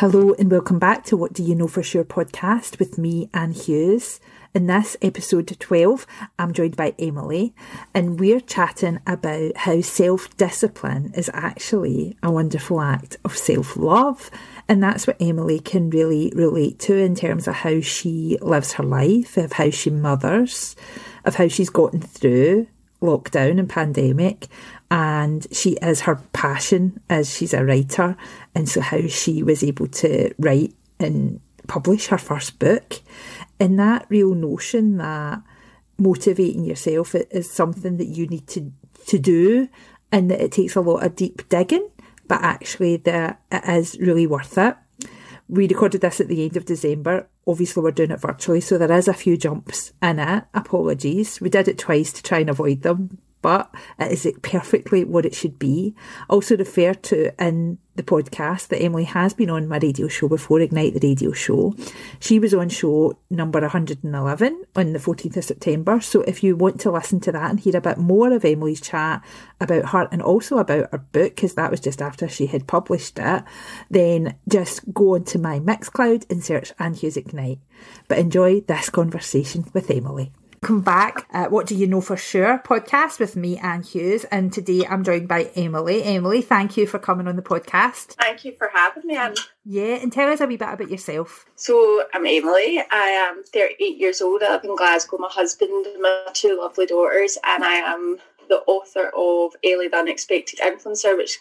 Hello and welcome back to What Do You Know For Sure podcast with me, Anne Hughes. In this episode 12, I'm joined by Emily and we're chatting about how self discipline is actually a wonderful act of self love. And that's what Emily can really relate to in terms of how she lives her life, of how she mothers, of how she's gotten through lockdown and pandemic and she is her passion as she's a writer and so how she was able to write and publish her first book and that real notion that motivating yourself is something that you need to to do and that it takes a lot of deep digging but actually that it is really worth it we recorded this at the end of December. Obviously, we're doing it virtually, so there is a few jumps in it. Apologies. We did it twice to try and avoid them, but it is perfectly what it should be. Also refer to in the podcast that Emily has been on my radio show before, Ignite the Radio Show. She was on show number 111 on the 14th of September. So if you want to listen to that and hear a bit more of Emily's chat about her and also about her book, because that was just after she had published it, then just go onto my Mixcloud and search Anne Hughes Ignite. But enjoy this conversation with Emily. Welcome back. Uh, what do you know for sure? Podcast with me, Anne Hughes, and today I'm joined by Emily. Emily, thank you for coming on the podcast. Thank you for having me, Anne. Yeah, and tell us a wee bit about yourself. So, I'm Emily. I am 38 years old. I live in Glasgow. My husband and my two lovely daughters, and I am the author of Ellie the Unexpected Influencer, which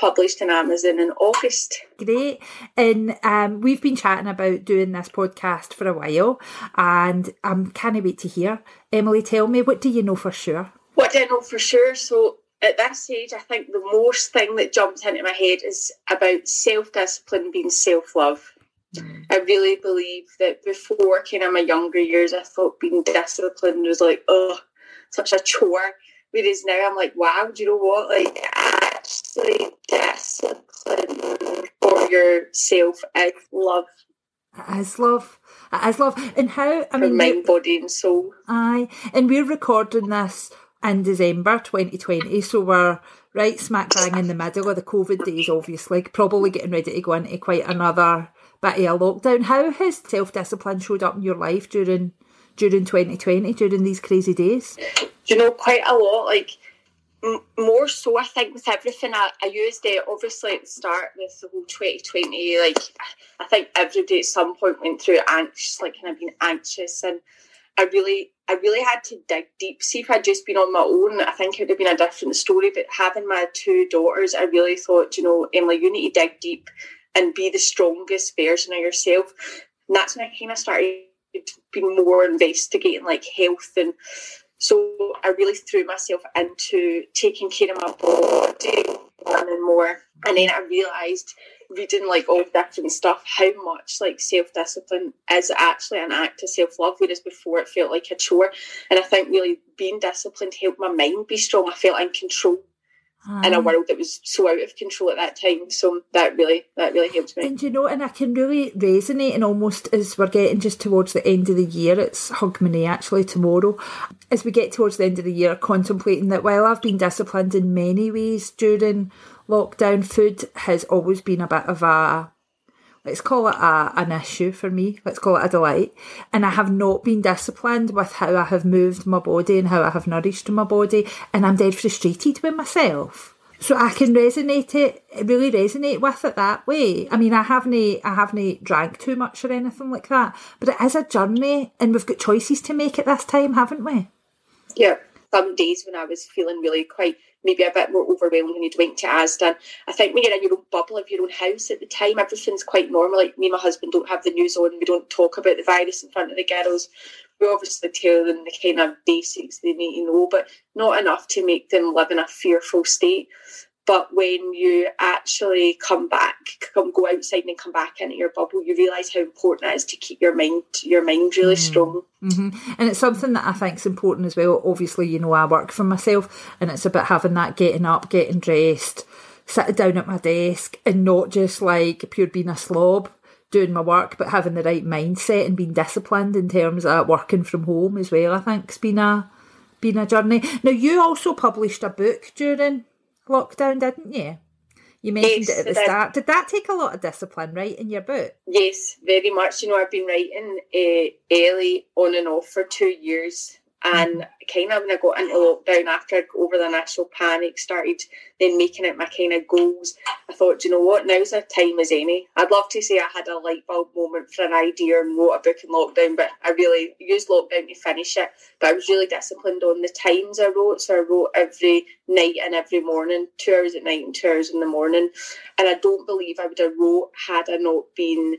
published in Amazon in August. Great. And um, we've been chatting about doing this podcast for a while, and I'm can't wait to hear. Emily, tell me, what do you know for sure? What do I know for sure? So at this age, I think the most thing that jumps into my head is about self discipline being self love. Mm. I really believe that before kind of my younger years, I thought being disciplined was like, oh, such a chore. Whereas now I'm like, wow, do you know what? Like, actually discipline for yourself is love. As love. As love. And how, I for mean, mind, body, and soul. Aye. And we're recording this in December 2020, so we're right smack bang in the middle of the COVID days, obviously, probably getting ready to go into quite another bit of a lockdown. How has self discipline showed up in your life during during 2020, during these crazy days? Do you know, quite a lot. Like, more so, I think, with everything I, I used it, obviously, at the start with the whole 2020, like, I think everybody at some point went through anxious, like, kind of being anxious. And I really, I really had to dig deep. See if I'd just been on my own, I think it would have been a different story. But having my two daughters, I really thought, you know, Emily, you need to dig deep and be the strongest version of yourself. And that's when I kind of started been more investigating like health and so I really threw myself into taking care of my body and more. And then I realised reading like all different stuff how much like self discipline is actually an act of self love, whereas before it felt like a chore. And I think really being disciplined helped my mind be strong. I felt in control in a world that was so out of control at that time. So that really that really helped me. And you know, and I can really resonate and almost as we're getting just towards the end of the year, it's Hogmanay actually tomorrow. As we get towards the end of the year, contemplating that while I've been disciplined in many ways during lockdown, food has always been a bit of a let's call it a, an issue for me, let's call it a delight. And I have not been disciplined with how I have moved my body and how I have nourished my body. And I'm dead frustrated with myself. So I can resonate it, really resonate with it that way. I mean, I haven't, I haven't drank too much or anything like that, but it is a journey, and we've got choices to make at this time, haven't we? Yeah, some days when I was feeling really quite maybe a bit more overwhelmed when you'd went to Asda. I think when you're in your own bubble of your own house at the time, everything's quite normal. Like me and my husband don't have the news on, we don't talk about the virus in front of the girls. We obviously tell them the kind of basics they need to know, but not enough to make them live in a fearful state. But when you actually come back, come go outside and come back into your bubble, you realise how important it is to keep your mind your mind really mm. strong. Mm-hmm. And it's something that I think is important as well. Obviously, you know, I work for myself, and it's about having that getting up, getting dressed, sitting down at my desk, and not just like pure being a slob doing my work, but having the right mindset and being disciplined in terms of working from home as well. I think has been a been a journey. Now, you also published a book during lockdown, didn't you? You mentioned Yes, it at the start. Did that take a lot of discipline, right, in your book? Yes, very much. You know, I've been writing uh, Ellie on and off for two years. And kind of when I got into lockdown after I got over the initial panic, started then making it my kind of goals. I thought, you know what, now's a time as any. I'd love to say I had a light bulb moment for an idea and wrote a book in lockdown, but I really used lockdown to finish it. But I was really disciplined on the times I wrote. So I wrote every night and every morning, two hours at night and two hours in the morning. And I don't believe I would have wrote had I not been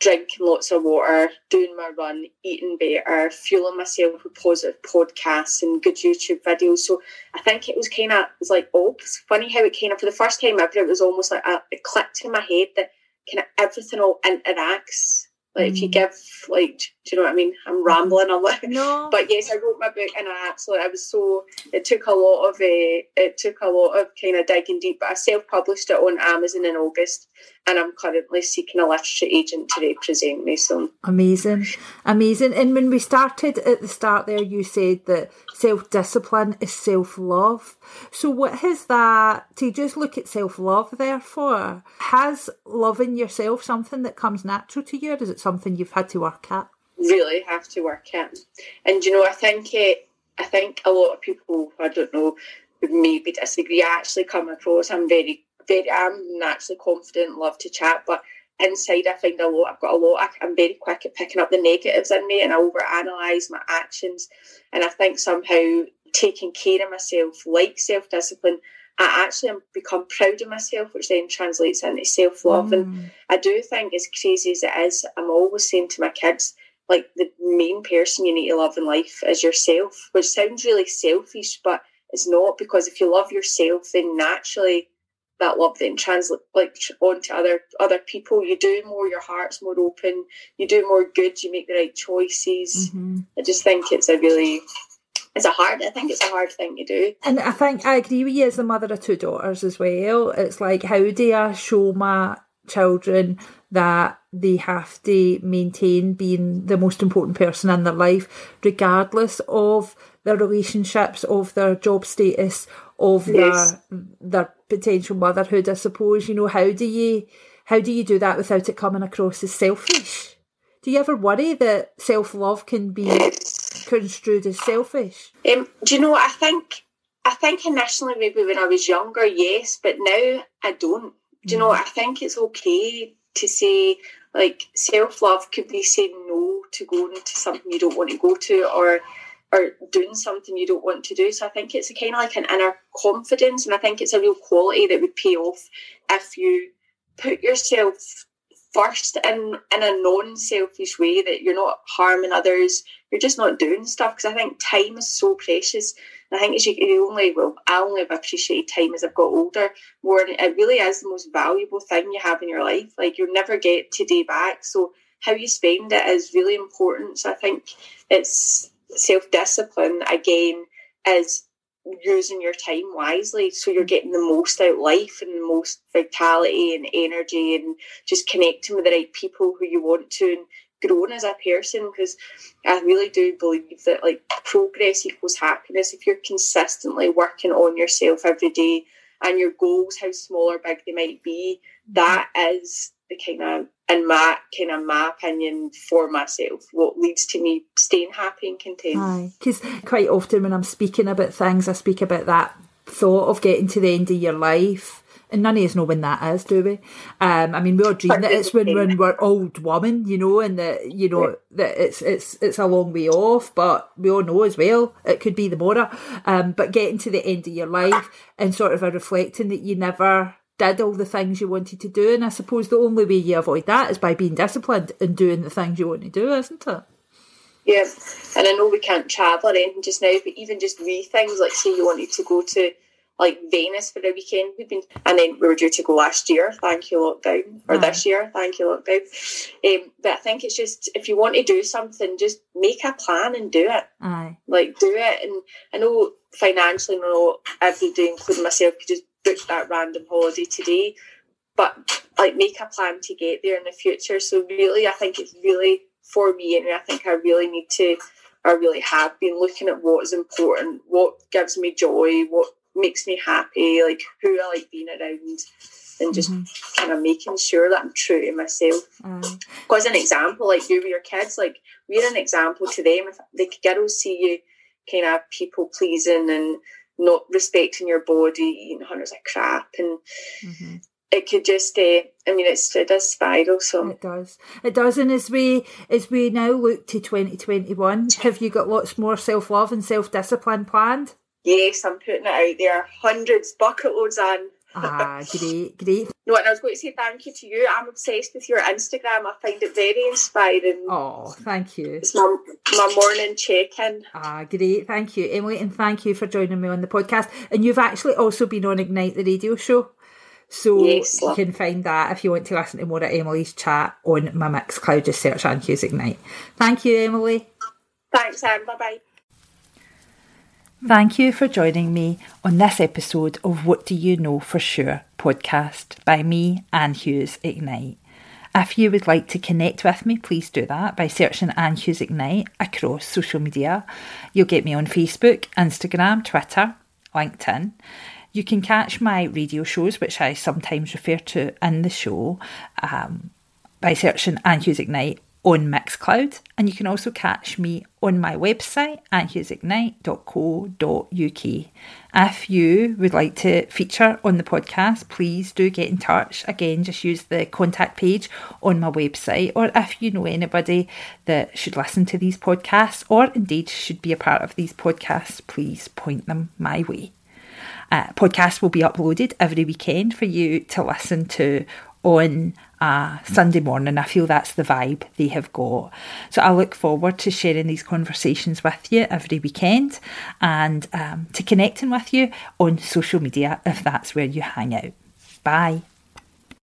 drinking lots of water, doing my run, eating better, fueling myself with positive podcasts and good YouTube videos. So I think it was kind of, it was like, oh, it's funny how it kind of, for the first time ever, it was almost like a, it clicked in my head that kind of everything all interacts. Like if you Mm. give, like, do you know what I mean? I'm rambling. I'm like, No. but yes, I wrote my book and I absolutely, I was so, it took a lot of, uh, it took a lot of kind of digging deep, but I self-published it on Amazon in August and I'm currently seeking a literature agent to represent me. So Amazing, amazing. And when we started at the start there, you said that self discipline is self love. So, what has that to just look at self love, therefore? Has loving yourself something that comes natural to you, or is it something you've had to work at? Really have to work at. And you know, I think it, I think a lot of people, I don't know, would maybe disagree. I actually come across, I'm very, very, I'm naturally confident, love to chat, but inside I find a lot, I've got a lot, I, I'm very quick at picking up the negatives in me and I overanalyze my actions. And I think somehow taking care of myself, like self-discipline, I actually become proud of myself, which then translates into self-love. And Mm. I do think, as crazy as it is, I'm always saying to my kids, like the main person you need to love in life is yourself, which sounds really selfish, but it's not because if you love yourself, then naturally that love then translates like onto other other people. You do more, your heart's more open, you do more good, you make the right choices. Mhm. I just think it's a really it's a hard I think it's a hard thing to do. And I think I agree with you as the mother of two daughters as well. It's like, how do I show my children that they have to maintain being the most important person in their life, regardless of their relationships, of their job status, of Yes. their their potential motherhood, I suppose. You know, how do you how do you do that without it coming across as selfish? Do you ever worry that self love can be construed as selfish? Um, do you know what I think? I think initially maybe when I was younger, yes, but now I don't. Do you know what I think? It's okay to say like self love could be saying no to going to something you don't want to go to or or doing something you don't want to do. So I think it's a kind of like an inner confidence, and I think it's a real quality that would pay off if you put yourself first in in a non-selfish way that you're not harming others you're just not doing stuff because I think time is so precious. And I think as you, you only well, I only have appreciated time as I've got older more. And it really is the most valuable thing you have in your life. Like you'll never get today back. So how you spend it is really important. So I think it's self discipline again is using your time wisely so you're getting the most out of life and the most vitality and energy and just connecting with the right people who you want to and growing as a person because I really do believe that like progress equals happiness. If you're consistently working on yourself every day and your goals, how small or big they might be, mm-hmm. that is the kind of in my kind of my opinion for myself, what leads to me staying happy and content. Because quite often when I'm speaking about things, I speak about that thought of getting to the end of your life. And none of us know when that is, do we? Um, I mean, we all dream that it's when, when we're old women, you know, and that you know that it's it's it's a long way off. But we all know as well it could be the more. Um, but getting to the end of your life and sort of a reflecting that you never did all the things you wanted to do, and I suppose the only way you avoid that is by being disciplined and doing the things you want to do, isn't it? Yeah, and I know we can't travel or anything just now, but even just wee things like say you wanted to go to like Venice for the weekend, we've been, and then we were due to go last year. Thank you, lockdown, or Aye. this year. Thank you, lockdown. Um, but I think it's just if you want to do something, just make a plan and do it. Aye. Like do it, and I know financially, I know every day, including myself, could just book that random holiday today, but like make a plan to get there in the future. So really, I think it's really for me, and I think I really need to, I really have been looking at what is important, what gives me joy, what makes me happy, like who I like being around, and just mm-hmm. kind of making sure that I'm true to myself. Mm. Because an example, like you with your kids, like we're an example to them. If the girls see you kind of people pleasing and not respecting your body, eating hundreds of crap, and mm-hmm. it could just. Uh, I mean, it's it does spiral. So it does. It does. And as we as we now look to twenty twenty one, have you got lots more self love and self discipline planned? Yes, I'm putting it out there. Hundreds, bucket loads on. Ah, great, great. No, and I was going to say thank you to you. I'm obsessed with your Instagram. I find it very inspiring. Oh, thank you. It's my, my morning check in. Ah, great. Thank you, Emily, and thank you for joining me on the podcast. And you've actually also been on Ignite the radio show. So yes, you can find that if you want to listen to more of Emily's chat on my Mixcloud. Just search Anne Hughes Ignite. Thank you, Emily. Thanks, Anne. Bye bye. Thank you for joining me on this episode of What Do You Know For Sure podcast by me, Anne Hughes Ignite. If you would like to connect with me, please do that by searching Anne Hughes Ignite across social media. You'll get me on Facebook, Instagram, Twitter, LinkedIn. You can catch my radio shows, which I sometimes refer to in the show, um, by searching Anne Hughes Ignite on Mixcloud, and you can also catch me on my website at hughesignite.co.uk. If you would like to feature on the podcast, please do get in touch. Again, just use the contact page on my website, or if you know anybody that should listen to these podcasts, or indeed should be a part of these podcasts, please point them my way. Uh, podcasts will be uploaded every weekend for you to listen to on a Sunday morning. I feel that's the vibe they have got. So I look forward to sharing these conversations with you every weekend and um, to connecting with you on social media if that's where you hang out. Bye.